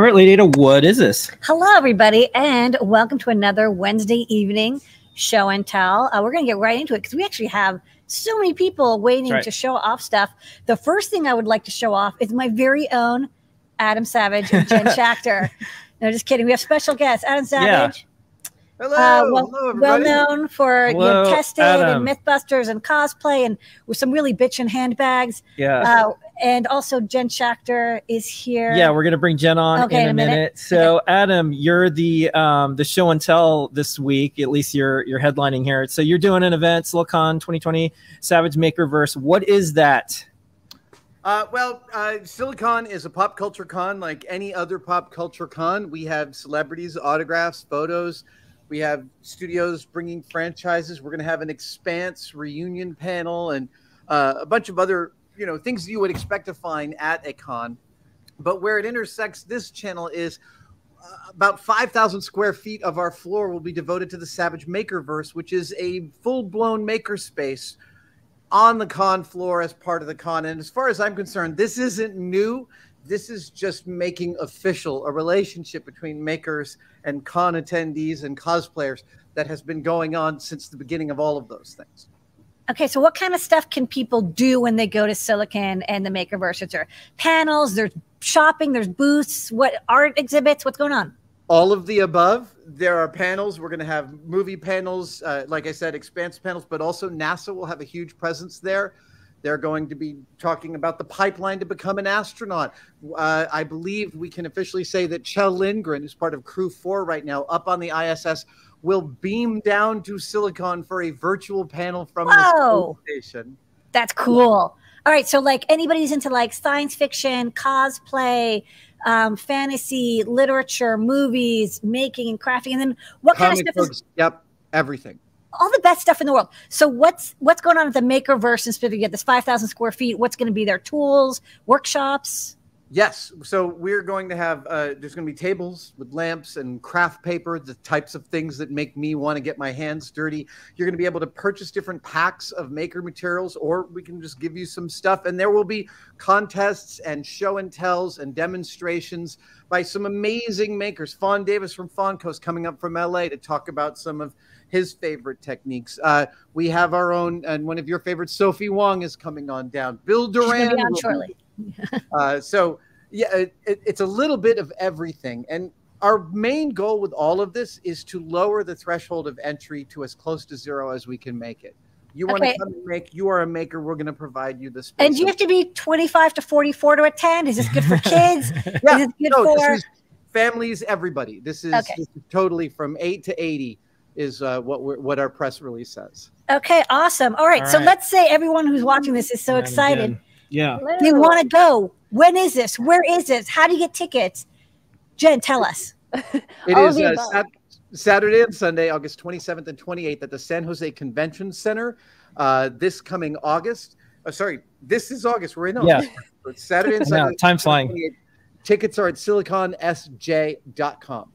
All right, Lady Ada, what is this? Hello, everybody, and welcome to another Wednesday evening show and tell. Uh, we're going to get right into it because we actually have so many people waiting right. to show off stuff. The first thing I would like to show off is my very own Adam Savage and Jen Schachter. No, just kidding. We have special guests, Adam Savage. Hello, Uh, well, hello, well known for you know, Hello, tested Adam. and MythBusters and cosplay and with some really bitchin' handbags. Yeah. Uh, and also Jen Schachter is here. yeah, we're gonna bring Jen on Okay, in a minute. So, Adam, you're the um, the show and tell this week. At least you're you're headlining here. So you're doing an event, Silicon 2020 Savage Makerverse. What is that? Uh, well, uh, Silicon is a pop culture con like any other pop culture con. We have celebrities, autographs, photos. We have studios bringing franchises. We're going to have an Expanse reunion panel and uh, a bunch of other, you know, things you would expect to find at a con. But where it intersects this channel is uh, about 5,000 square feet of our floor will be devoted to the Savage Makerverse, which is a full-blown makerspace on the con floor as part of the con. And as far as I'm concerned, this isn't new. This is just making official a relationship between makers and con attendees and cosplayers that has been going on since the beginning of all of those things. Okay, so what kind of stuff can people do when they go to Silicon and the Makerverse? Is there panels? There's shopping. There's booths. What art exhibits? What's going on? all of the above. There are panels. We're going to have movie panels, uh, like I said, expanse panels, but also NASA will have a huge presence there. They're going to be talking about the pipeline to become an astronaut. Uh, I believe we can officially say that Kjell Lindgren, who's part of Crew 4 right now, up on the ISS, will beam down to Silicon for a virtual panel from Whoa. the space station. That's cool. All right, so like anybody's into like science fiction, cosplay, um, fantasy, literature, movies, making and crafting, and then what kind of Comic stuff is yep, everything. All the best stuff in the world. So what's what's going on at the Makerverse Spirit? You get this five thousand square feet. What's going to be their tools, workshops? Yes. So we're going to have, uh, there's going to be tables with lamps and craft paper, the types of things that make me want to get my hands dirty. You're going to be able to purchase different packs of maker materials, or we can just give you some stuff. And there will be contests and show and tells and demonstrations by some amazing makers. Fon Davis from Fawn Coast coming up from LA to talk about some of his favorite techniques. Uh, we have our own, and one of your favorites, Sophie Wong, is coming on down. Bill Doran be on shortly. uh, so yeah, it, it, it's a little bit of everything, and our main goal with all of this is to lower the threshold of entry to as close to zero as we can make it. You want Okay. to come and make? You are a maker. We're going to provide you the space. And you have to be 25 to 44 to attend? Is this good for kids? yeah, Is it good no, for this is families, everybody. This is, Okay. this is totally from eight to eighty is uh, what we're, what our press release says. Okay, awesome. All right. All so right. let's say everyone who's watching this is so Adam, excited. Jen. Yeah. They want to go. When is this? Where is this? How do you get tickets? Jen, tell us. It All of is the uh. Sat- Saturday and Sunday, August 27th and 28th at the San Jose Convention Center. Uh, this coming August. Uh, sorry, this is August. We're in August. It's Saturday and I know, Sunday. time's flying. Tickets are at siliconsj.com.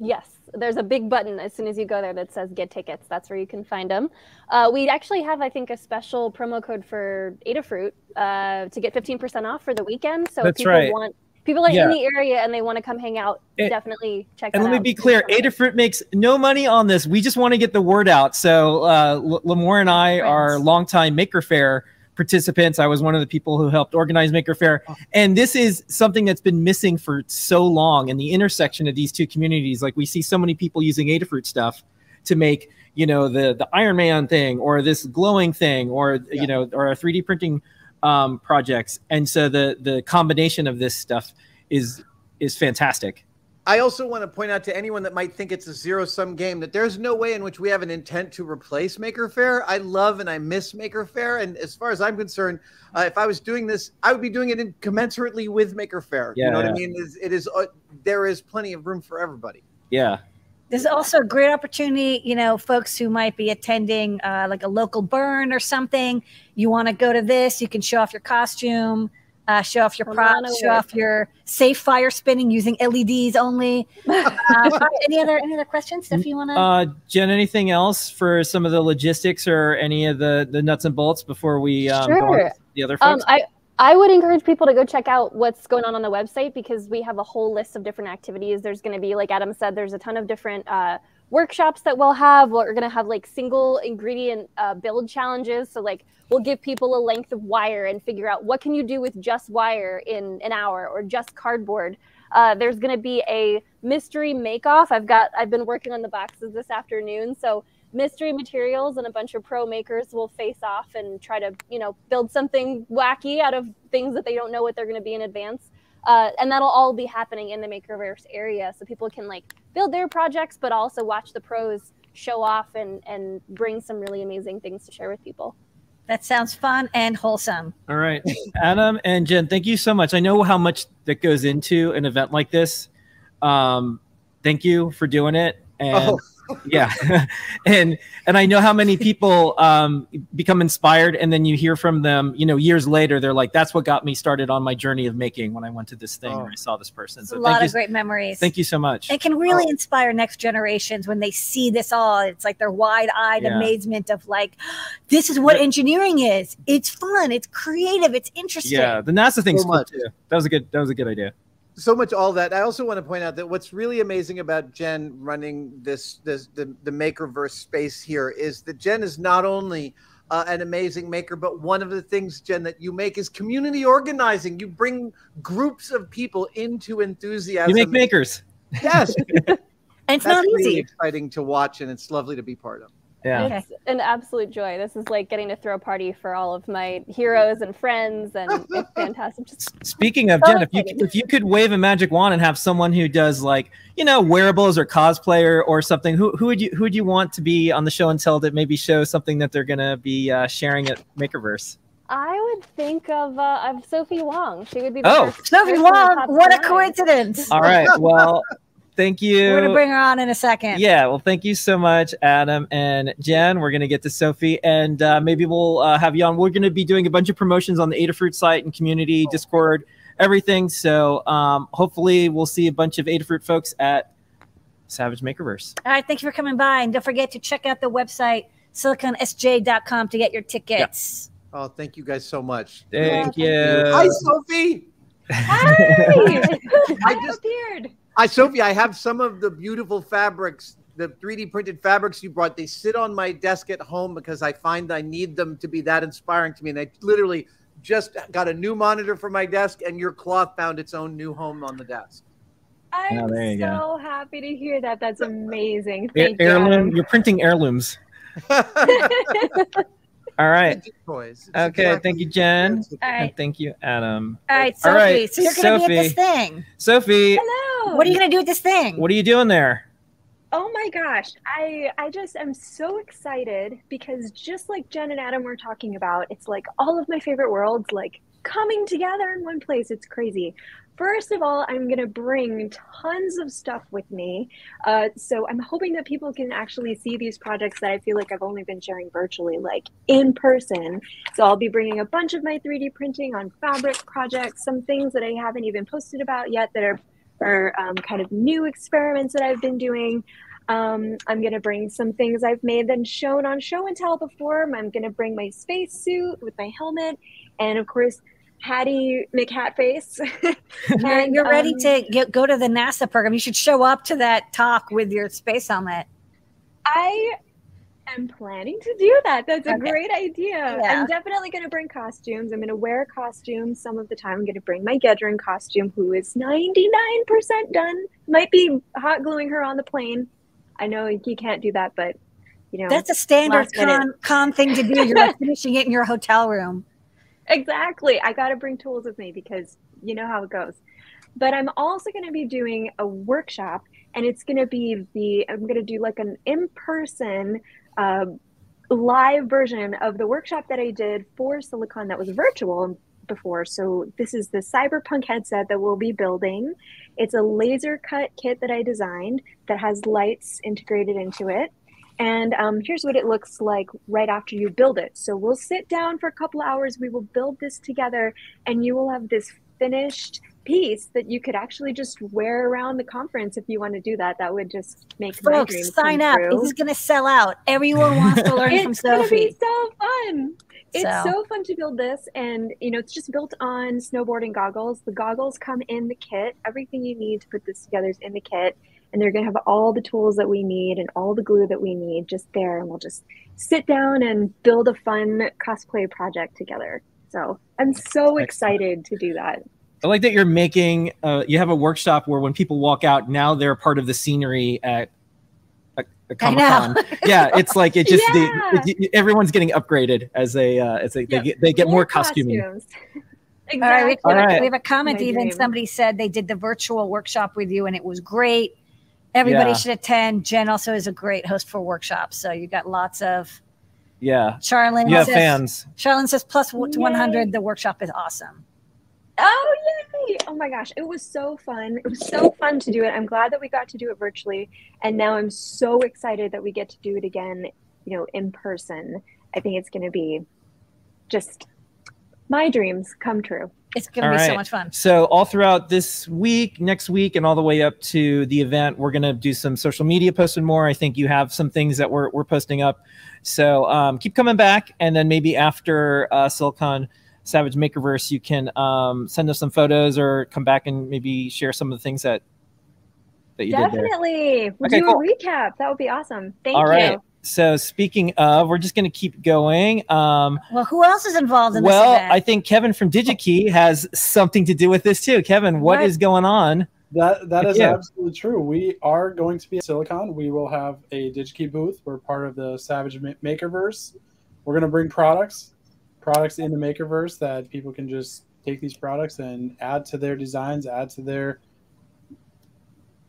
Yes, there's a big button as soon as you go there that says get tickets. That's where you can find them. Uh, we actually have, I think, a special promo code for Adafruit uh, to get 15% off for the weekend. So if That's people right. want people are Yeah. in the area and they want to come hang out, It- definitely check that out. And let me out. be clear, Adafruit makes no money on this. We just want to get the word out. So uh, L- Limor and I are Friends. longtime Maker Faire participants. I was one of the people who helped organize Maker Faire. And this is something that's been missing for so long. in the intersection of these two communities, like we see so many people using Adafruit stuff to make, you know, the the Iron Man thing or this glowing thing or Yeah. you know, or 3D printing um, projects. And so the the combination of this stuff is is fantastic. I also want to point out to anyone that might think it's a zero sum game that there's no way in which we have an intent to replace Maker Faire. I love and I miss Maker Faire. And as far as I'm concerned, uh, if I was doing this, I would be doing it in commensurately with Maker Faire. you know what I mean? It's- It is, uh, there is plenty of room for everybody. Yeah. There's also a great opportunity, you know, folks who might be attending uh, like a local burn or something. You want to go to this, you can show off your costume, uh, show off your Come props, show off your safe fire spinning using LEDs only. Uh, any other any other questions? If you want to, Uh, Jen, anything else for some of the logistics or any of the, the nuts and bolts before we um, go on Sure. to the other Um, folks? I I would encourage people to go check out what's going on on the website because we have a whole list of different activities. There's going to be, like Adam said, there's a ton of different uh, workshops that we'll have. We're going to have like single ingredient uh, build challenges. So like we'll give people a length of wire and figure out what can you do with just wire in an hour or just cardboard. Uh, there's going to be a mystery make off. I've got I've been working on the boxes this afternoon, so mystery materials and a bunch of pro makers will face off and try to you know build something wacky out of things that they don't know what they're going to be in advance uh, and that'll all be happening in the makerverse area so people can like build their projects but also watch the pros show off and and bring some really amazing things to share with people. That sounds fun and wholesome. All right. Adam and jen thank you so much. I know how much that goes into an event like this. Um, thank you for doing it and oh yeah. And and i know how many people um, become inspired and then you hear from them you know years later they're like that's what got me started on my journey of making when i went to this thing oh. or i saw this person. So a lot of great memories. thank you so much. It can really oh. inspire next generations when they see this all. It's like their wide-eyed yeah. amazement of like this is what engineering is. It's fun. It's creative. It's interesting. Yeah the nasa thing's so cool too. That was a good that was a good idea so much all that. I also want to point out that what's really amazing about Jen running this this the, the makerverse space here is that Jen is not only uh, an amazing maker, but one of the things, Jen, that you make is community organizing. You bring groups of people into enthusiasm. You make makers. Yes. and it's That's not easy. Really exciting to watch, and it's lovely to be part of. Yeah. It's an absolute joy. This is like getting to throw a party for all of my heroes and friends, and it's fantastic. Just Speaking of so Jen, if you if you could wave a magic wand and have someone who does like you know wearables or cosplayer or, or something, who who would you who would you want to be on the show and tell that maybe show something that they're gonna be uh, sharing at Makerverse? I would think of uh, of Sophie Wong. She would be the oh Sophie Wong. What a coincidence! All right, well thank you. We're gonna bring her on in a second. Yeah, well, thank you so much, Adam and Jen. We're gonna get to Sophie, and uh, maybe we'll uh, have you on. We're gonna be doing a bunch of promotions on the Adafruit site and community, Discord, everything. So um, hopefully, we'll see a bunch of Adafruit folks at Savage Makerverse. All right, thank you for coming by, and don't forget to check out the website siliconsj.com to get your tickets. Yeah. Oh, thank you guys so much. Thank you. Hi, Sophie. Hi. I just appeared. I, Sophie, I have some of the beautiful fabrics, the 3D printed fabrics you brought. They sit on my desk at home because I find I need them to be that inspiring to me. And I literally just got a new monitor for my desk, and your cloth found its own new home on the desk. I'm oh, so go. happy to hear that. That's amazing. Thank Heirloom, you. You're printing heirlooms. All right. Toys. okay. Thank you, Jen. All right. And thank you, Adam. All right, Sophie. All right, so you're going to be at this thing. Sophie. Hello. What are you going to do with this thing? What are you doing there? Oh my gosh. I I just am so excited because just like Jen and Adam were talking about, it's like all of my favorite worlds like coming together in one place. It's crazy. First of all, I'm going to bring tons of stuff with me. Uh, so I'm hoping that people can actually see these projects that I feel like I've only been sharing virtually, like in person. So I'll be bringing a bunch of my 3D printing on fabric projects, some things that I haven't even posted about yet that are, are um, kind of new experiments that I've been doing. Um, I'm going to bring some things I've made and shown on show and tell before. I'm going to bring my space suit with my helmet. And of course, Hattie McHatface. and you're ready um, to get, go to the NASA program. You should show up to that talk with your space helmet. I am planning to do that. That's a okay. great idea. Yeah. I'm definitely going to bring costumes. I'm going to wear costumes some of the time. I'm going to bring my Gedron costume, who is 99% done. Might be hot gluing her on the plane. I know you can't do that, but you know that's a standard con, con thing to do. You're like finishing it in your hotel room exactly. I got to bring tools with me because you know how it goes. But I'm also going to be doing a workshop, and it's going to be the I'm going to do like an in person uh, live version of the workshop that I did for Silicon that was virtual before. So this is the cyberpunk headset that we'll be building. It's a laser cut kit that I designed that has lights integrated into it. And um, here's what it looks like right after you build it. So we'll sit down for a couple hours, we will build this together, and you will have this finished piece that you could actually just wear around the conference if you want to do that. That would just make Folks, my dreams sign up. True. This is going to sell out. Everyone wants to learn from Sophie. It's going to be so fun. It's So- so. fun to build this, and you know, it's just built on snowboarding goggles. The goggles come in the kit. Everything you need to put this together is in the kit, and they're gonna have all the tools that we need and all the glue that we need just there, and we'll just sit down and build a fun cosplay project together. So I'm so excited to do that. I like that you're making. Uh, you have a workshop where when people walk out, now they're part of the scenery at a, a I Comic. Con. yeah, it's like it just Yeah. the, it- everyone's getting upgraded as they uh, as they, Yeah, they get they get more costuming. costumes. All right, we, exactly. All right. we have a comment. My even dream. somebody said they did the virtual workshop with you, and it was great. Everybody Yeah. should attend. Jen also is a great host for workshops, so you got lots of. Yeah, Charlene you have says, fans. Charlene says plus one Yay. hundred. The workshop is awesome. Oh yay! Oh my gosh, it was so fun. It was so fun to do it. I'm glad that we got to do it virtually, and now I'm so excited that we get to do it again. You know, in person. I think it's going to be just my dreams come true. It's gonna All be so much fun. So all throughout this week, next week, and all the way up to the event, we're gonna do some social media posts and more. I think you have some things that we're we're posting up. So um, keep coming back, and then maybe after uh, Silicon Savage Makerverse, you can um, send us some photos or come back and maybe share some of the things that that you did. Definitely. We'll Okay, do cool. a recap. That would be awesome. Thank you. All right. You. So speaking of, we're just gonna keep going. Um, Well, who else is involved in well, event? I think Kevin from DigiKey has something to do with this too. Kevin, what What? is going on? That that is Yeah. absolutely true. We are going to be at Silicon. We will have a DigiKey booth. We're part of the Savage Makerverse. We're going to bring products, products in the Makerverse that people can just take these products and add to their designs, add to their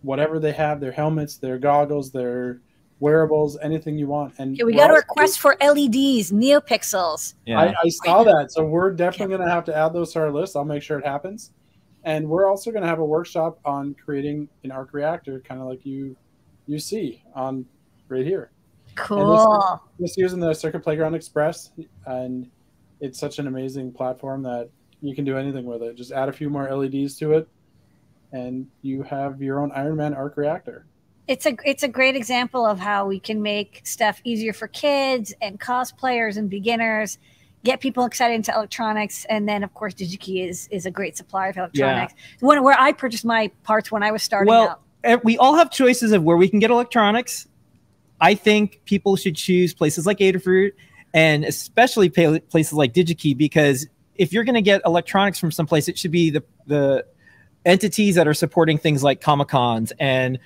whatever they have, their helmets, their goggles, their wearables, anything you want. And Yeah, we got a request for LEDs, NeoPixels. Yeah. I, I saw that. So we're definitely going to have to add those to our list. I'll make sure it happens. And we're also going to have a workshop on creating an arc reactor, kind of like you you see on right here. Cool. Just using the Circuit Playground Express, and it's such an amazing platform that you can do anything with it. Just add a few more LEDs to it, and you have your own Iron Man arc reactor. It's a it's a great example of how we can make stuff easier for kids and cosplayers and beginners, get people excited into electronics, and then of course DigiKey is is a great supplier of electronics. One where I purchased my parts when I was starting Well, out. eh, we all have choices of where we can get electronics. I think people should choose places like Adafruit and especially places like DigiKey because if you're going to get electronics from someplace, it should be the the entities that are supporting things like Comic Cons and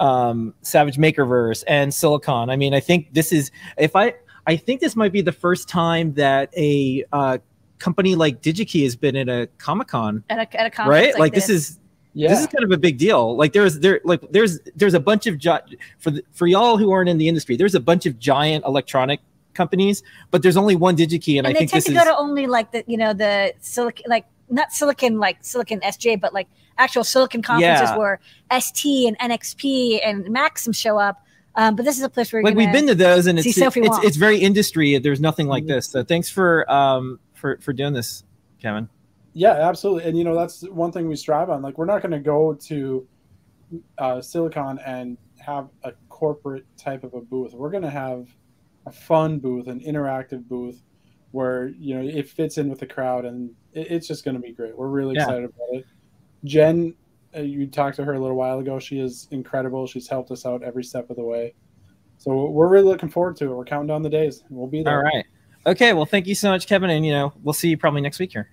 um, Savage Makerverse and Silicon. I mean, I think this is if I I think this might be the first time that a uh, company like DigiKey has been at a Comic Con, At a, at a conference right? Like, this is Yeah, this is kind of a big deal. Like there's there like there's there's a bunch of gi- for the, for y'all who aren't in the industry. There's a bunch of giant electronic companies, but there's only one DigiKey, and, and I they tend to go to only like the you know the silicon like not silicon like silicon SJ, but like actual silicon conferences Yeah. where ST and NXP and Maxim show up. Um, but this is a place where like we've been to those, and see it's Sophie it's, it's very industry. There's nothing like Mhm. this. So thanks for um for for doing this, Kevin. Yeah, absolutely. And you know, that's one thing we strive on. Like, we're not going to go to uh, Silicon and have a corporate type of a booth. We're going to have a fun booth, an interactive booth where, you know, it fits in with the crowd and it, it's just going to be great. We're really Yeah. excited about it. Jen, uh, you talked to her a little while ago. She is incredible. She's helped us out every step of the way. So we're really looking forward to it. We're counting down the days. We'll be there. All right. Okay. Well, thank you so much, Kevin, and you know we'll see you probably next week here.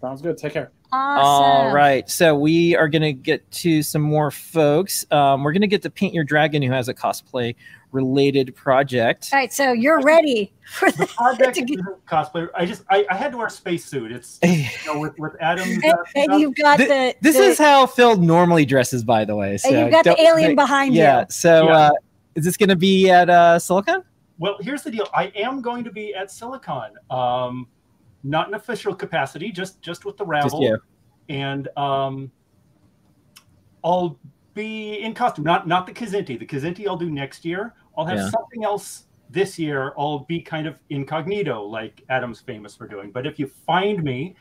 Sounds good. Take care. awesome. All right. So we are going to get to some more folks. Um, we're going to get to Paint Your Dragon, who has a cosplay related project. All right, so you're ready for the project to get- cosplay. I just I, I had to wear a spacesuit. It's you know with with Adam's. and, uh, and you've got Th- the this the- is how Phil normally dresses, by the way. So and you've got the alien they- behind Yeah. you. So Yeah. So uh, is this going to be at uh, Silicon? Well, here's the deal. I am going to be at Silicon, um, not in official capacity, just just with the Just rabble, you. and um, I'll be in costume. Not not the Kzinti. The Kzinti I'll do next year. I'll have Yeah. something else this year. I'll be kind of incognito, like Adam's famous for doing. But if you find me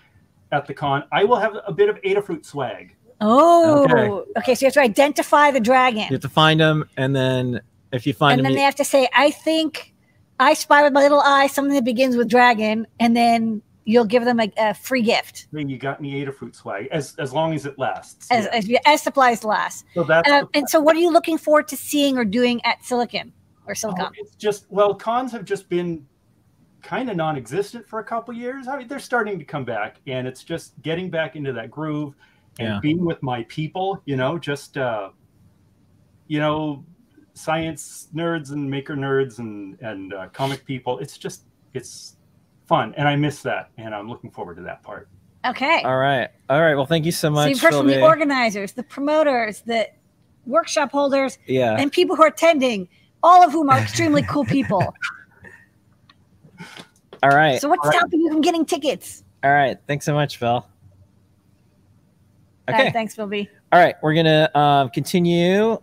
at the con, I will have a bit of Adafruit swag. Oh, Okay. okay. So you have to identify the dragon, You have to find them, and then if you find and them, then you- they have to say, "I think I spy with my little eye something that begins with dragon, and then you'll give them a, a free gift I mean, you got me Adafruit swag as as long as it lasts. as, Yeah. as, as supplies last. so that's Uh, the- and so, what are you looking forward to seeing or doing at Silicon or Oh, it's just well, cons have just been kind of non-existent for a couple years. I mean, they're starting to come back, and it's just getting back into that groove and Yeah. being with my people. You know, just uh, you know, science nerds and maker nerds and and uh, comic people. It's just it's fun, and I miss that, and I'm looking forward to that part. Okay. All right. All right. Well, thank you so so much. you've heard from the organizers, the promoters, the workshop holders, yeah. and people who are attending, all of whom are extremely cool people. All right. So, what's All right. stopping you from getting tickets? All right. Thanks so much, Phil. Okay. right, thanks, Phil B. All right, we're gonna um, continue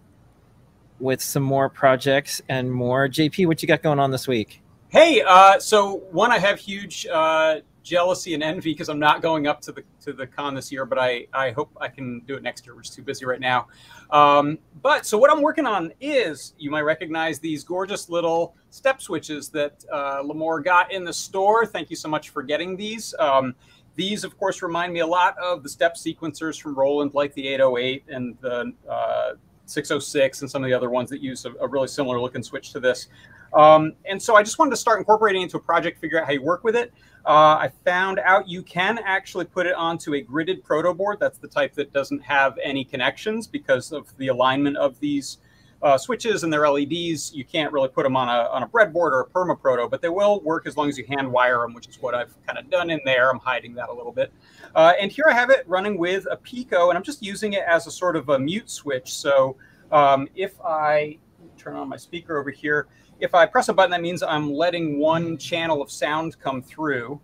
with some more projects and more. JP, what you got going on this week? Hey, uh, so one, I have huge uh, jealousy and envy because I'm not going up to the to the con this year, but I I hope I can do it next year. We're just too busy right now. Um, but so what I'm working on is you might recognize these gorgeous little step switches that uh, Limor got in the store. Thank you so much for getting these. Um, these, of course, remind me a lot of the step sequencers from Roland, like the 808 and the uh, 606, and some of the other ones that use a, a really similar looking switch to this. Um, and so I just wanted to start incorporating into a project, figure out how you work with it. Uh, I found out you can actually put it onto a gridded proto board. That's the type that doesn't have any connections because of the alignment of these uh, switches and their LEDs. You can't really put them on a, on a breadboard or a perma proto, but they will work as long as you hand wire them, which is what I've kind of done in there. I'm hiding that a little bit. Uh, and here I have it running with a Pico, and I'm just using it as a sort of a mute switch. So um, if I turn on my speaker over here, if I press a button, that means I'm letting one channel of sound come through.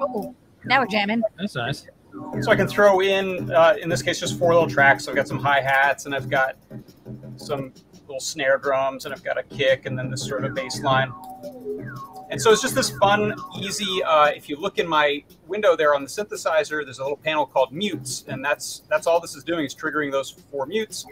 Oh, now we're jamming. That's nice. So I can throw in, uh, in this case, just four little tracks. So I've got some hi hats, and I've got some little snare drums, and I've got a kick, and then this sort of bass line. And so it's just this fun, easy. Uh, if you look in my window there on the synthesizer, there's a little panel called mutes, and that's that's all this is doing is triggering those four mutes.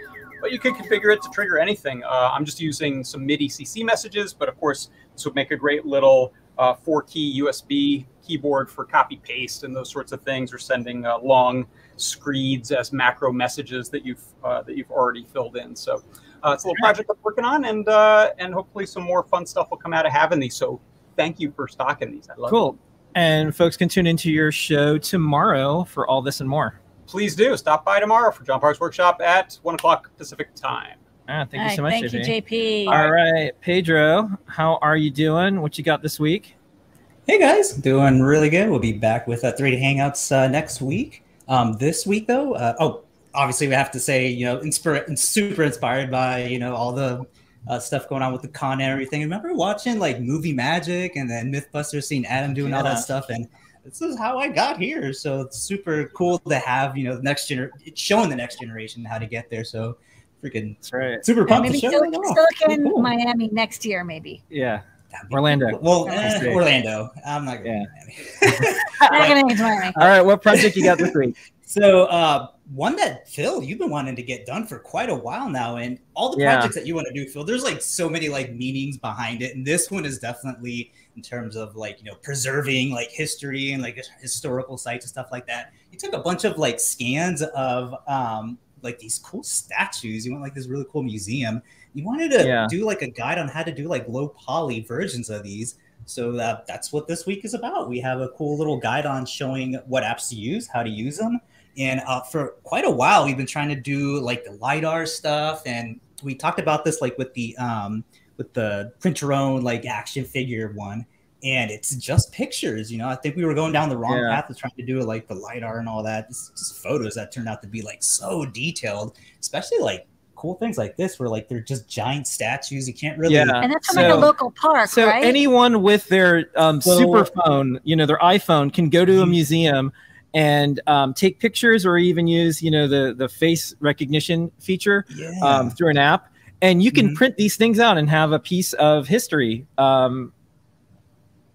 But you can configure it to trigger anything. Uh, I'm just using some MIDI CC messages, but of course this would make a great little uh, four-key USB keyboard for copy paste and those sorts of things, or sending uh, long screeds as macro messages that you've uh, that you've already filled in. So uh, it's a little project I'm working on, and uh, and hopefully some more fun stuff will come out of having these. So thank you for stocking these. I love Cool. And folks can tune into your show tomorrow for all this and more. It. Please do stop by tomorrow for John Park's workshop at one o'clock Pacific time. Ah, thank All you so right, much, thank JP. you, JP. All right, Pedro, how are you doing? What you got this week? Hey guys, doing really good. We'll be back with uh, 3D Hangouts uh, next week. Um, this week, though, uh, oh, obviously we have to say, you know, inspir- super inspired by, you know, all the uh, stuff going on with the con and everything. Remember watching like Movie Magic and then MythBusters, seeing Adam doing all that stuff, and this is how I got here. So it's super cool to have, you know, the next gener, showing the next generation how to get there. So freaking right. super And pumped maybe to show Silicon, it off. Cool. Miami next year, maybe. Yeah. Orlando. cool. Well, That's eh. Orlando. I'm not going. Yeah. Not gonna get to Miami. All right, what project you got this week? So, uh, one that Phil, you've been wanting to get done for quite a while now, and all the Yeah. projects that you want to do, Phil, there's like so many like meanings behind it, and this one is definitely in terms of like you know preserving like history and like historical sites and stuff like that. You took a bunch of like scans of um, like these cool statues. You went like this really cool museum. You wanted to Yeah. do like a guide on how to do like low poly versions of these. So that, that's what this week is about. We have a cool little guide on showing what apps to use, how to use them. And uh, for quite a while, we've been trying to do like the lidar stuff, and we talked about this like with the um, with the print your own like action figure one, and it's just pictures. You know, I think we were going down the wrong Yeah. path of trying to do it like the lidar and all that. It's just photos that turned out to be like so detailed, especially like cool things like this, where like they're just giant statues. You can't really Yeah. And that's from like a So- local park, So right? anyone with their um, So- super phone, you know, their iPhone, can go to a museum and um, take pictures, or even use, you know, the the face recognition feature yeah. um, through an app, and you can Mhm. print these things out and have a piece of history um,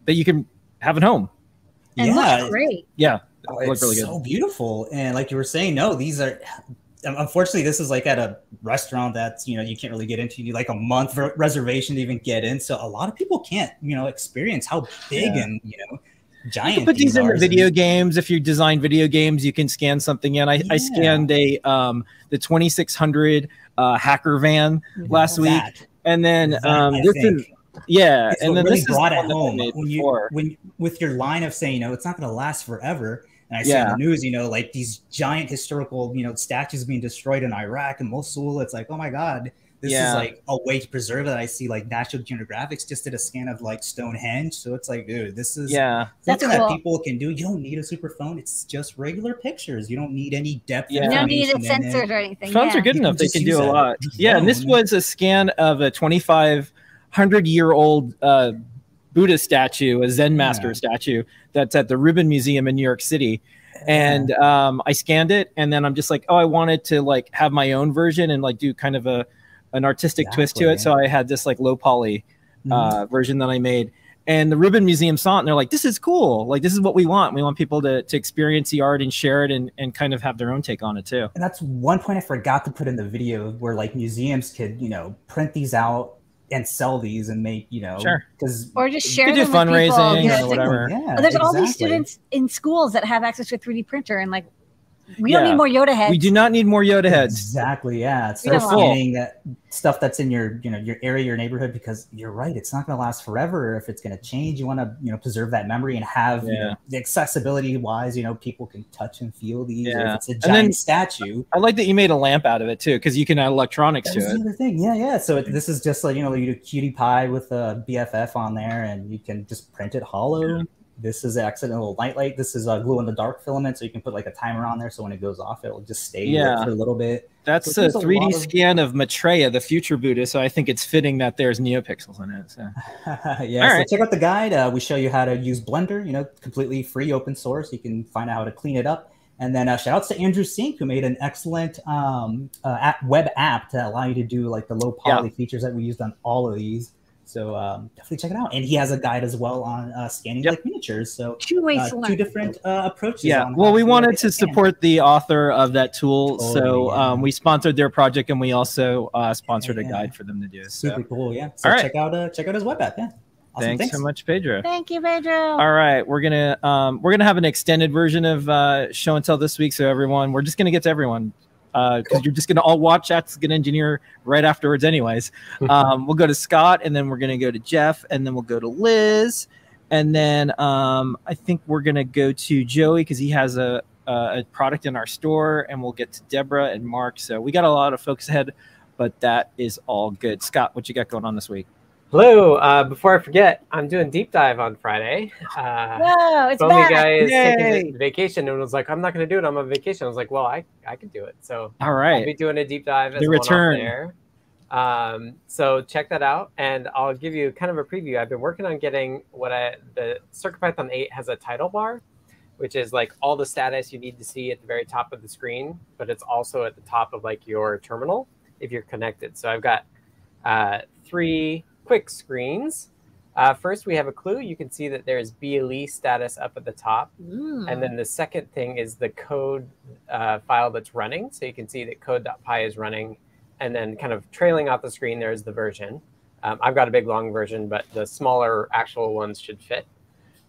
that you can have at home. and yeah, looks great. Yeah, Oh, look it's really good. so beautiful. And like you were saying, no, these are unfortunately this is like at a restaurant that's you know you can't really get into. You need like a month reservation to even get in. So a lot of people can't you know experience how big yeah. and you know giant. You put these in the video and... games. If you design video games, you can scan something in. I, yeah. I scanned a um the 2600 uh, hacker van last week, and then that, um this is yeah, and then really this brought it home when you when with your line of saying, you know, it's not going to last forever. And I see yeah. in the news, you know, like these giant historical, you know, statues being destroyed in Iraq and Mosul. It's like, oh my god, this yeah. is like a way to preserve that. I see like National Geographic just did a scan of like Stonehenge, so it's like, dude, this is yeah something cool. that people can do. You don't need a super phone; it's just regular pictures. You don't need any depth. Yeah. You don't need it censored or anything. Phones yeah. are good enough; they can do a lot. Yeah, and this was a scan of a twenty-five hundred year old uh, Buddha statue, a Zen master yeah. statue that's at the Rubin Museum in New York City. And um, I scanned it, and then I'm just like, oh, I wanted to like have my own version and like do kind of a an artistic exactly, twist to it. Yeah. So I had this like low poly uh, mm-hmm. version that I made. And the Rubin Museum saw it and they're like, this is cool. Like, this is what we want. We want people to, to experience the art and share it and, and kind of have their own take on it too. And that's one point I forgot to put in the video where like museums could, you know, print these out and sell these and make you know sure because or just share them do fundraising or whatever. Yeah, there's exactly. all these students in schools that have access to a 3D printer and like we yeah. don't need more Yoda heads. We do not need more Yoda heads. Exactly. Yeah. Start scanning stuff that's in your, you know, your area, your neighborhood, because you're right. It's not going to last forever. If it's going to change, you want to, you know, preserve that memory and have yeah. you know, the accessibility wise, you know, people can touch and feel these. Yeah. it's a giant then, statue. I like that you made a lamp out of it too, because you can add electronics That's to it. The thing. Yeah. Yeah. So it, this is just like, you know, you do QT Py with a BFF on there and you can just print it hollow. Yeah this is accidental light light. This is a glow in the dark filament, so you can put like a timer on there, so when it goes off, it'll just stay yeah. for a little bit. That's so a 3D scan of... of Maitreya, the future Buddha. So I think it's fitting that there's neopixels in it. So. yeah, All so right. check out the guide. Uh, we show you how to use Blender. You know, completely free, open source. You can find out how to clean it up. And then uh, shout outs to Andrew Sink, who made an excellent um, uh, app, web app to allow you to do like the low poly yeah. features that we used on all of these. So um, definitely check it out. And he has a guide as well on uh, scanning yep. like miniatures. So two ways uh, two different uh, approaches. Yeah. Well, we wanted to support the author of that tool, totally, so yeah. um, we sponsored their project, and we also uh, sponsored yeah, a guide for them to do. So. Super cool. Yeah. So All right. check out uh, check out his web app. Yeah. Awesome. Thanks, Thanks, so much, Pedro. Thank you, Pedro. All right, we're gonna um, we're gonna have an extended version of uh, show and tell this week. So everyone, we're just gonna get to everyone because uh, cool. you're just going to all watch That's Good Engineer right afterwards, anyways. Um, we'll go to Scott, and then we're going to go to Jeff, and then we'll go to Liz, and then um, I think we're going to go to Joey because he has a, a product in our store, and we'll get to Deborah and Mark. So we got a lot of folks ahead, but that is all good. Scott, what you got going on this week? Hello. Uh, before I forget, I'm doing deep dive on Friday. Uh, Whoa, it's back. guy is taking vacation and was like, "I'm not going to do it. I'm on vacation." I was like, "Well, I, I could do it." So all right, I'll be doing a deep dive. As the return there. Um, so check that out, and I'll give you kind of a preview. I've been working on getting what I the CircuitPython 8 has a title bar, which is like all the status you need to see at the very top of the screen, but it's also at the top of like your terminal if you're connected. So I've got uh, three quick screens. Uh, first, we have a clue. You can see that there's BLE status up at the top. Mm. And then the second thing is the code uh, file that's running. So you can see that code.py is running. And then kind of trailing off the screen, there's the version. Um, I've got a big long version, but the smaller actual ones should fit.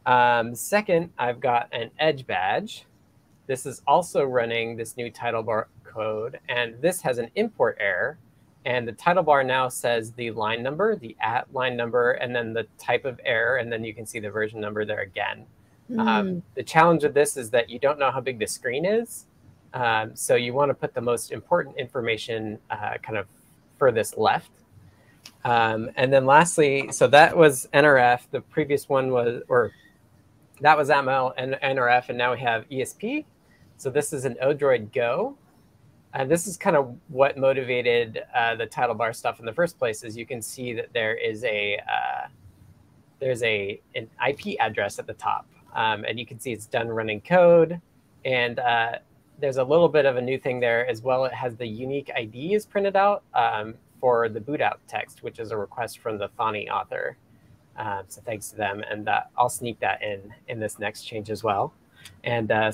Um, second, I've got an EdgeBadge. This is also running this new title bar code. And this has an import error and the title bar now says the line number, the at line number, and then the type of error. And then you can see the version number there again. Mm. Um, the challenge of this is that you don't know how big the screen is. Um, so you want to put the most important information uh, kind of furthest left. Um, and then lastly, so that was NRF. The previous one was, or that was ML and NRF, and now we have ESP. So this is an Odroid Go. And this is kind of what motivated uh, the title bar stuff in the first place. Is you can see that there is a uh, there's a an IP address at the top, um, and you can see it's done running code. And uh, there's a little bit of a new thing there as well. It has the unique ID is printed out um, for the boot out text, which is a request from the Thonny author. Um, so thanks to them, and that, I'll sneak that in in this next change as well. And uh,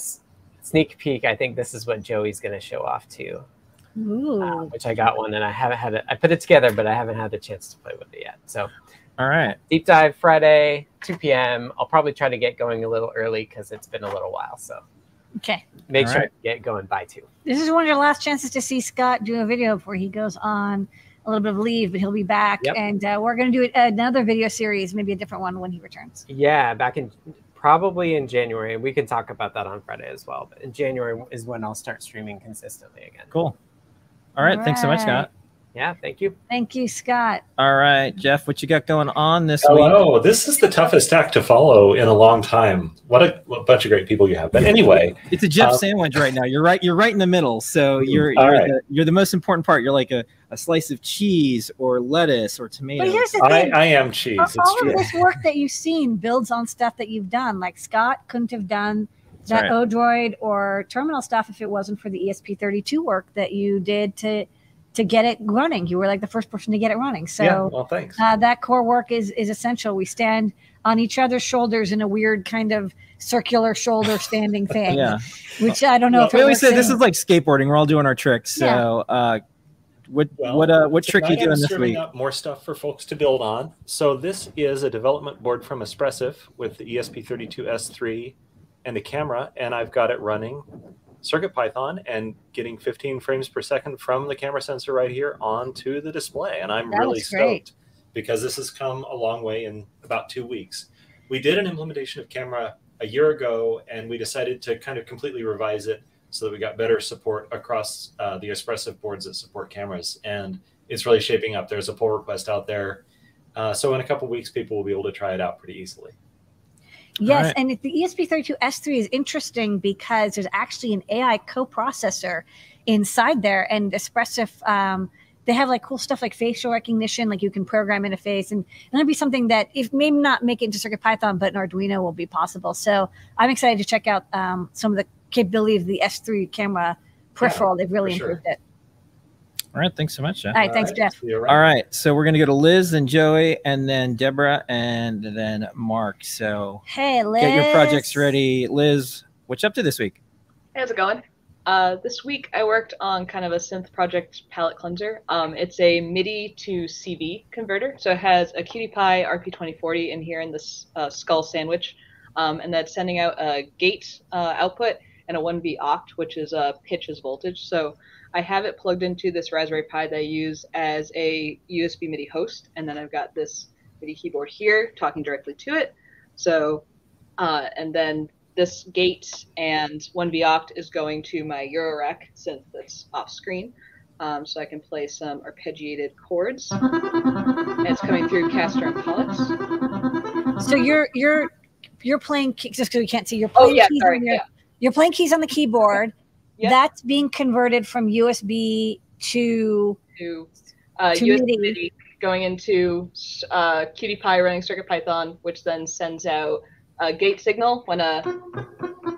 sneak peek, I think this is what Joey's going to show off too. Uh, which I got one and I haven't had it. I put it together, but I haven't had the chance to play with it yet. So All right. deep dive Friday, 2 p.m. I'll probably try to get going a little early because it's been a little while. So Okay. make All sure right. to get going by two. This is one of your last chances to see Scott do a video before he goes on a little bit of leave, but he'll be back. Yep. And uh, we're going to do another video series, maybe a different one when he returns. Yeah, back in probably in January. We can talk about that on Friday as well. But in January is when I'll start streaming consistently again. Cool. All right. Thanks so much, Scott. Yeah, thank you. Thank you, Scott. All right, Jeff, what you got going on this week? Hello. This is the toughest act to follow in a long time. What a, what a bunch of great people you have. But anyway, It's a Jeff Um, sandwich right now. You're right. You're right in the middle. So you're you're, right. the, you're the most important part. You're like a, a slice of cheese or lettuce or tomato. But here's the I, thing. I am cheese. all It's all true. of this work that you've seen builds on stuff that you've done. Like Scott couldn't have done that right. Odroid or terminal stuff if it wasn't for the ESP32 work that you did to to get it running. You were like the first person to get it running. So yeah. Well, thanks. uh, that core work is is essential. We stand on each other's shoulders in a weird kind of circular shoulder standing thing. Yeah. Which I don't know Well, if it We always say this is like skateboarding. We're all doing our tricks. So uh, what Well, what uh, what trick you tonight I'm doing this week? Up more stuff for folks to build on. So this is a development board from Espressif with the E ESP32S3 and the camera, and I've got it running CircuitPython and getting 15 frames per second from the camera sensor right here onto the display, and I'm That really stoked because this has come a long way in about two weeks. We did an implementation of camera a year ago, and we decided to kind of completely revise it so that we got better support across uh, the Espressif boards that support cameras. And it's really shaping up. There's a pull request out there. Uh, so in a couple weeks, people will be able to try it out pretty easily. Yes, right. and it- the E ESP32S3 is interesting because there's actually an AI coprocessor inside there, and Espressif. Um, they have like cool stuff like facial recognition, like you can program in a face, and that'll be something that if maybe not make it into Circuit Python, but in Arduino will be possible. So I'm excited to check out um, some of the capability of the S3 camera peripheral. They've really for sure. improved it. All right. Thanks so much, Jeff. All right, thanks, Jeff. All right. All right So we're gonna go to Liz and Joey, and then Deborah, and then Mark. So Hey, Liz. get your projects ready, Liz. what's up to this week? Hey, how's it going? Uh, this week I worked on kind of a synth project palette cleanser. Um, it's a MIDI to CV converter. So it has a QT Py RP2040 in here in this uh, skull sandwich. Um, and that's sending out a gate uh, output and a 1V oct, which is a pitch as voltage. So I have it plugged into this Raspberry Pi that I use as a USB MIDI host. And then I've got this MIDI keyboard here talking directly to it. So, uh, and then this gate and 1V oct is going to my Eurorack synth that's off screen. Um, so I can play some arpeggiated chords. And it's coming through Castor and Pollux. So you're you're you're playing key- just because we can't see. You're Oh, playing yeah, keys sorry, on your, yeah. You're playing keys on the keyboard. Yep. That's being converted from USB to to uh, To USB MIDI. Going into uh, QT Py running CircuitPython, which then sends out a gate signal when a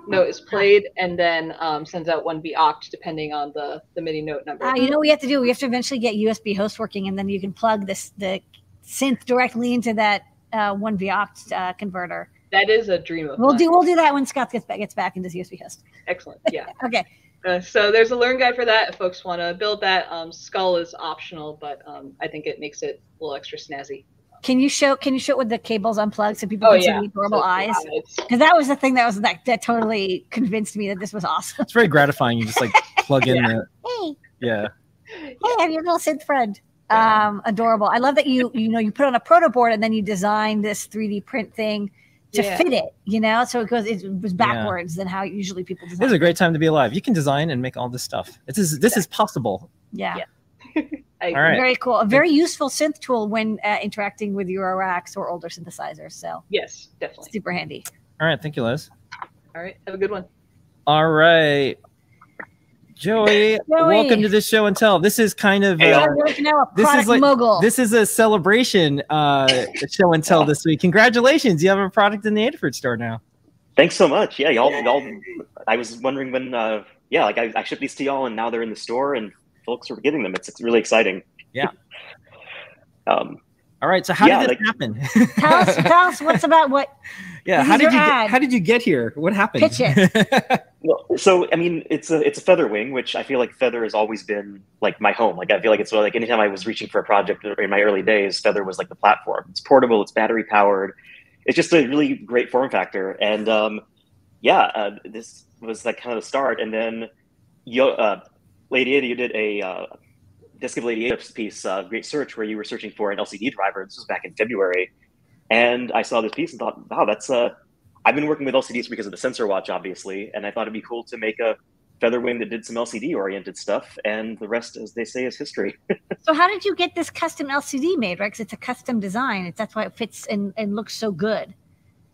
note is played, and then um, sends out 1V oct depending on the, the MIDI note number. Uh, you know what we have to do? We have to eventually get USB host working, and then you can plug this the synth directly into that uh, one V oct uh, converter. that is a dream of We'll mine. do we'll do that when Scott gets back gets back into USB host. Excellent. Yeah. Okay. Uh, so there's a learn guide for that if folks want to build that. Um, Skull is optional, but um, I think it makes it a little extra snazzy. Can you show Can you show it with the cables unplugged so people Oh can yeah, see the adorable So, eyes? it's- Because that was the thing that was that that totally convinced me that this was awesome. It's very gratifying. You just like plug in the Hey, yeah. hey, I'm your little synth friend. Um, adorable. I love that you you know you put on a proto board and then you design this 3D print thing to Yeah. fit it. You know, so it goes it was backwards than how usually people design. This is a great time to be alive. You can design and make all this stuff. This is this is possible. yeah. I, All right. Very cool. A very useful synth tool when uh, interacting with your racks or older synthesizers. So Yes, definitely. super handy. All right. Thank you, Liz. All right. Have a good one. All right. Joey, welcome to the show and tell. This is kind of Hey, uh, you're a this is like mogul. this is a celebration uh show and tell this week. Congratulations, you have a product in the Adafruit store now. Thanks so much. Yeah, y'all, y'all. I was wondering when. Uh, yeah, like I, I shipped these to y'all, and now they're in the store, and folks are getting them. It's, it's really exciting. Yeah. Um, All right. So how Yeah, did this like- happen? tell us, tell us what's about what. yeah. this How is did you ad. get, how did you get here? What happened? Pitch it. So I mean, it's a it's a feather wing, which I feel like feather has always been like my home. Like I feel like it's like anytime I was reaching for a project in my early days, feather was like the platform. It's portable, it's battery powered. It's just a really great form factor, and um, yeah, uh, this was like kind of the start. And then, Yo, uh, Lady Ada, you did a uh, Desk of Lady Ada piece, uh, Great Search, where you were searching for an LCD driver. This was back in February, and I saw this piece and thought, wow, that's a. I've been working with LCDs because of the sensor watch, obviously, and I thought it'd be cool to make a Featherwing that did some LCD oriented stuff, and the rest, as they say, is history. so, how did you get this custom LCD made, right? Because it's a custom design. It's, that's why it fits and, and looks so good.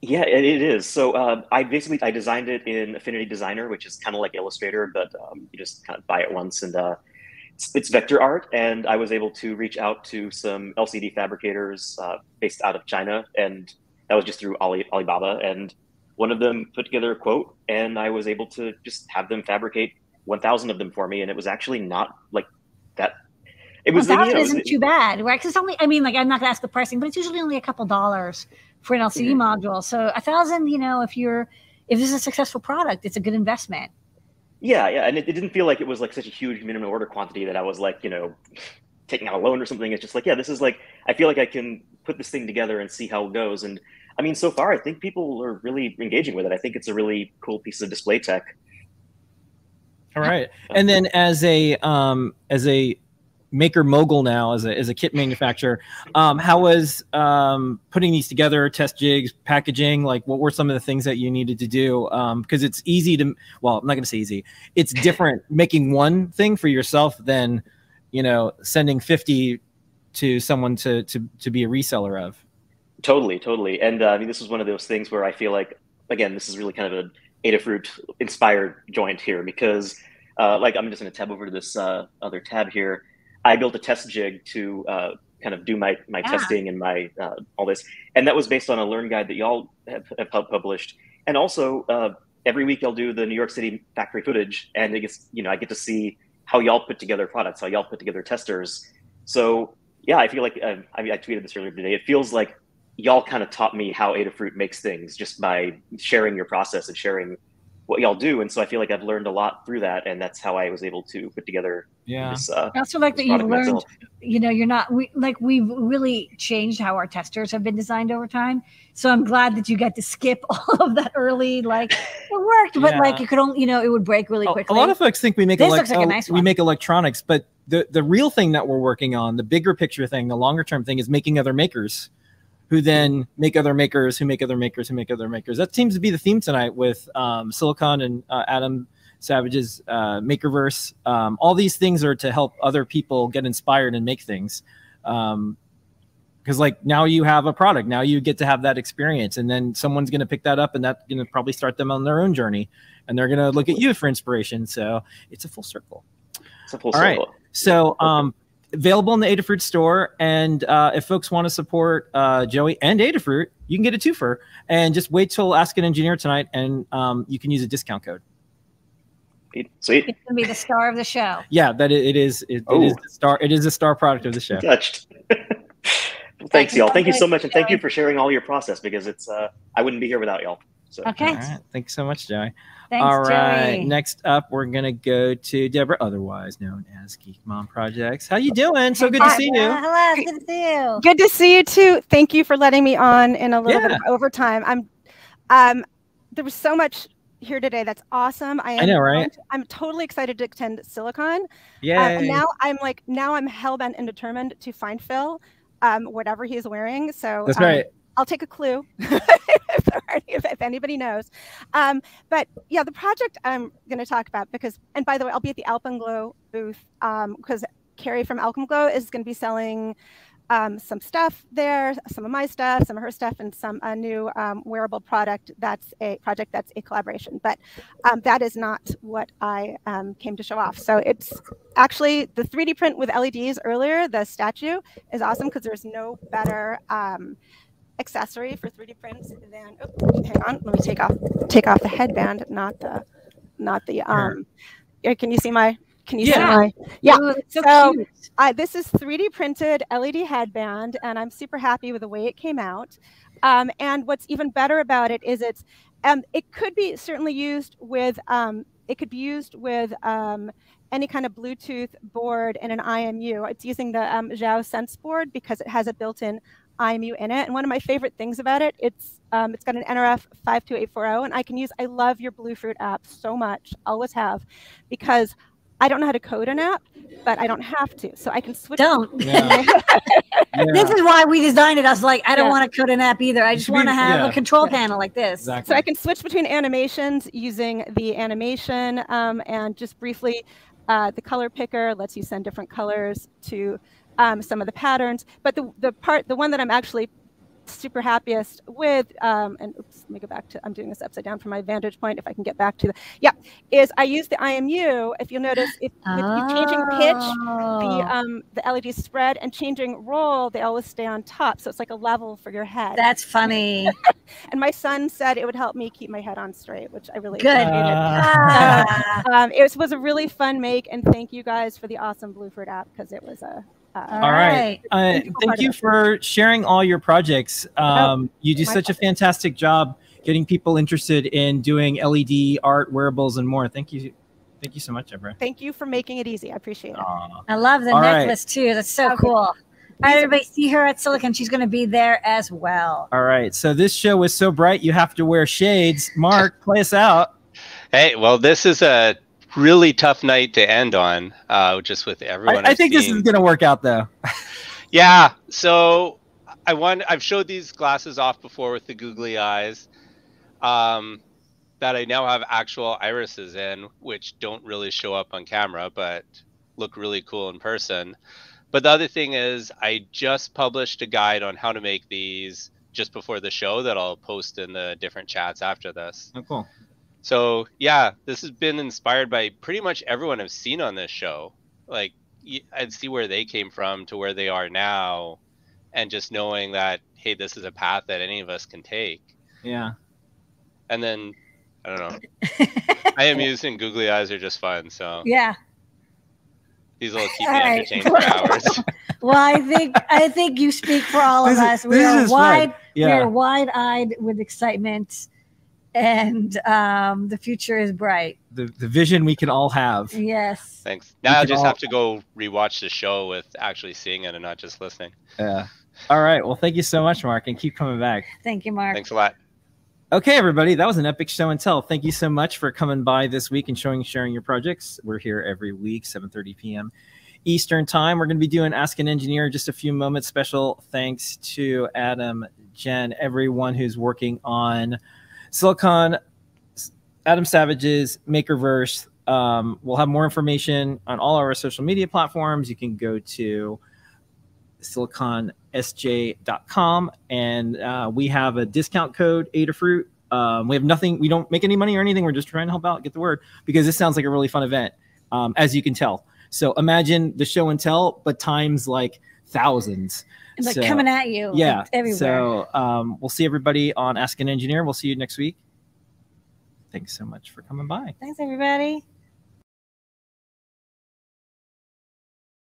Yeah, it, it is. So uh, I basically I designed it in Affinity Designer, which is kind of like Illustrator, but um, you just kind of buy it once, and uh, it's, it's, vector art. And I was able to reach out to some LCD fabricators uh, based out of China, and that was just through Ali, Alibaba. And one of them put together a quote, and I was able to just have them fabricate 1,000 of them for me, and it was actually not like that. It was. Well, that you know, isn't it, too bad, right? Because it's only. I mean, like I'm not gonna ask the pricing, but it's usually only a couple dollars for an LCD mm-hmm. module. So a thousand, you know, if you're if this is a successful product, it's a good investment. Yeah, yeah, and it, it, didn't feel like it was like such a huge minimum order quantity that I was like, you know, taking out a loan or something. It's just like, yeah, this is like I feel like I can put this thing together and see how it goes. And I mean, so far, I think people are really engaging with it. I think it's a really cool piece of display tech. All right, and then as a um, as a maker mogul now as a, as a kit manufacturer. Um, how was um, putting these together, test jigs, packaging? Like, what were some of the things that you needed to do? Because um, it's easy to, well, I'm not going to say easy. It's different making one thing for yourself than, you know, sending 50 to someone to to to be a reseller of. Totally, totally. And uh, I mean, this is one of those things where I feel like, again, this is really kind of an Adafruit inspired joint here because, uh, like, I'm just going to tab over to this uh, other tab here I built a test jig to uh, kind of do my my yeah. testing and my uh, all this, and that was based on a learn guide that y'all have, have published, and also uh, every week I'll do the New York City factory footage, and it gets you know I get to see how y'all put together products, how y'all put together testers. So yeah, I feel like uh, I mean I tweeted this earlier today. It feels like y'all kind of taught me how Adafruit makes things just by sharing your process and sharing what y'all do. And so I feel like I've learned a lot through that, and that's how I was able to put together. Yeah. This, uh, I also like that you've learned. Myself. You know, you're not we like we've really changed how our testers have been designed over time. So I'm glad that you got to skip all of that early. Like it worked, but yeah. like you could only you know it would break really quickly. A lot of folks think we make this looks like a nice we make electronics, but the the real thing that we're working on, the bigger picture thing, the longer term thing, is making other makers who then make other makers, who make other makers, who make other makers. That seems to be the theme tonight with um, Silicon and uh, Adam Savage's uh, Makerverse. Um, all these things are to help other people get inspired and make things. Um, because like now you have a product, now you get to have that experience, and then someone's going to pick that up, and that's going to probably start them on their own journey, and they're going to look at you for inspiration. So it's a full circle. It's a full All circle. Right. So um, available in the Adafruit store. And uh, if folks want to support uh, Joey and Adafruit, you can get a twofer. And just wait till Ask an Engineer tonight, and um, you can use a discount code. Sweet. It's gonna be the star of the show. Yeah, that it, it is. It, it is the star. It is a star product of the show. Touched. Thanks, y'all. Thank you so much, and thank you for sharing all your process because it's. Uh, I wouldn't be here without y'all. So. Okay. All right. Thanks so much, Joey. Thanks, All right. Joey. Next up, we're gonna go to Deborah, otherwise known as Geek Mom Projects. How you doing? So good to see you. Hello, good to see you. Good to see you too. Thank you for letting me on in a little yeah. bit of overtime. I'm, um, there was so much here today. That's awesome. I, am, I know, right? I'm totally excited to attend Silicon. Yeah. Uh, now I'm like, now I'm hell bent and determined to find Phil, um, whatever he's wearing. So that's um, right. I'll take a clue if, if, anybody knows. Um, but yeah, the project I'm going to talk about because, and by the way, I'll be at the Alpenglow booth because um, Carrie from Alpenglow is going to be selling um, some stuff there, some of my stuff, some of her stuff, and some a new um, wearable product that's a project that's a collaboration. But um, that is not what I um, came to show off. So it's actually the 3D print with LEDs earlier, the statue is awesome because there's no better accessory for 3D prints than oh, hang on, let me take off take off the headband, not the not the um can you see my can you yeah. see my yeah Ooh, so, so uh, this is 3D printed LED headband and I'm super happy with the way it came out. Um, and what's even better about it is it's um, it could be certainly used with um, it could be used with um, any kind of Bluetooth board and an IMU. It's using the um, Xiao Sense board because it has a built-in IMU in it. And one of my favorite things about it, it's um, it's got an NRF 52840, and I can use. I love your Bluefruit app so much, always have, because I don't know how to code an app, but I don't have to, so I can switch. Don't. This is why we designed it. I was like, I don't Yeah. want to code an app either. I just want to have yeah. a control panel like this. So I can switch between animations using the animation um, and just briefly, uh, the color picker lets you send different colors to um, some of the patterns. But the, the part, the one that I'm actually super happiest with, um, and oops, let me go back to, I'm doing this upside down from my vantage point, if I can get back to the, yeah, is I use the IMU, if you'll notice, if with you changing pitch, Oh. the, um, the LED spread and changing roll, they always stay on top. So it's like a level for your head. That's funny. and my son said it would help me keep my head on straight, which I really Good. appreciated. Ah. um, it was, was a really fun make, and thank you guys for the awesome Bluefruit app because it was a. Uh, All right. Uh, thank you for sharing all your projects. Um, you do my such a fantastic job getting people interested in doing LED art, wearables, and more. Thank you. Thank you so much, Debra. Thank you for making it easy. I appreciate it. I love the All right. necklace too. That's so cool. All right, everybody, see her at Silicon. She's going to be there as well. All right. So this show was so bright, you have to wear shades. Mark, play us out. Hey, well, this is a really tough night to end on, uh, just with everyone. I I've think this is going to work out, though. Yeah. So I want I've showed these glasses off before with the googly eyes. Um, that I now have actual irises in, which don't really show up on camera, but look really cool in person. But the other thing is, I just published a guide on how to make these just before the show that I'll post in the different chats after this. Oh, cool. So yeah, this has been inspired by pretty much everyone I've seen on this show. Like I'd see where they came from to where they are now, and just knowing that hey, this is a path that any of us can take. Yeah. And then I don't know. I am using googly eyes are just fun. So Yeah. these will keep All me right. entertained for hours. Well, I think I think you speak for all of This is- us. We are is fun. wide. We are wide-eyed with excitement, and um, the future is bright. The, the vision we can all have. Yes. Thanks. Now I just all- have to go rewatch the show with actually seeing it and not just listening. Yeah. All right. Well, thank you so much, Mark, and keep coming back. Thank you, Mark. Thanks a lot. Okay, everybody, that was an epic show and tell. Thank you so much for coming by this week and showing sharing your projects. We're here every week, 7:30 p.m. Eastern time. We're going to be doing Ask an Engineer in just a few moments. Special thanks to Adam, Jen, everyone who's working on Silicon, Adam Savage's Makerverse. Um, we'll have more information on all our social media platforms. You can go to siliconsj.com and uh, we have a discount code adafruit um, we have nothing we don't make any money or anything we're just trying to help out get the word because this sounds like a really fun event um, as you can tell so imagine the show and tell but times like thousands like So, coming at you. yeah everywhere. so um, we'll see everybody on ask an engineer we'll see you next week thanks so much for coming by Thanks, everybody.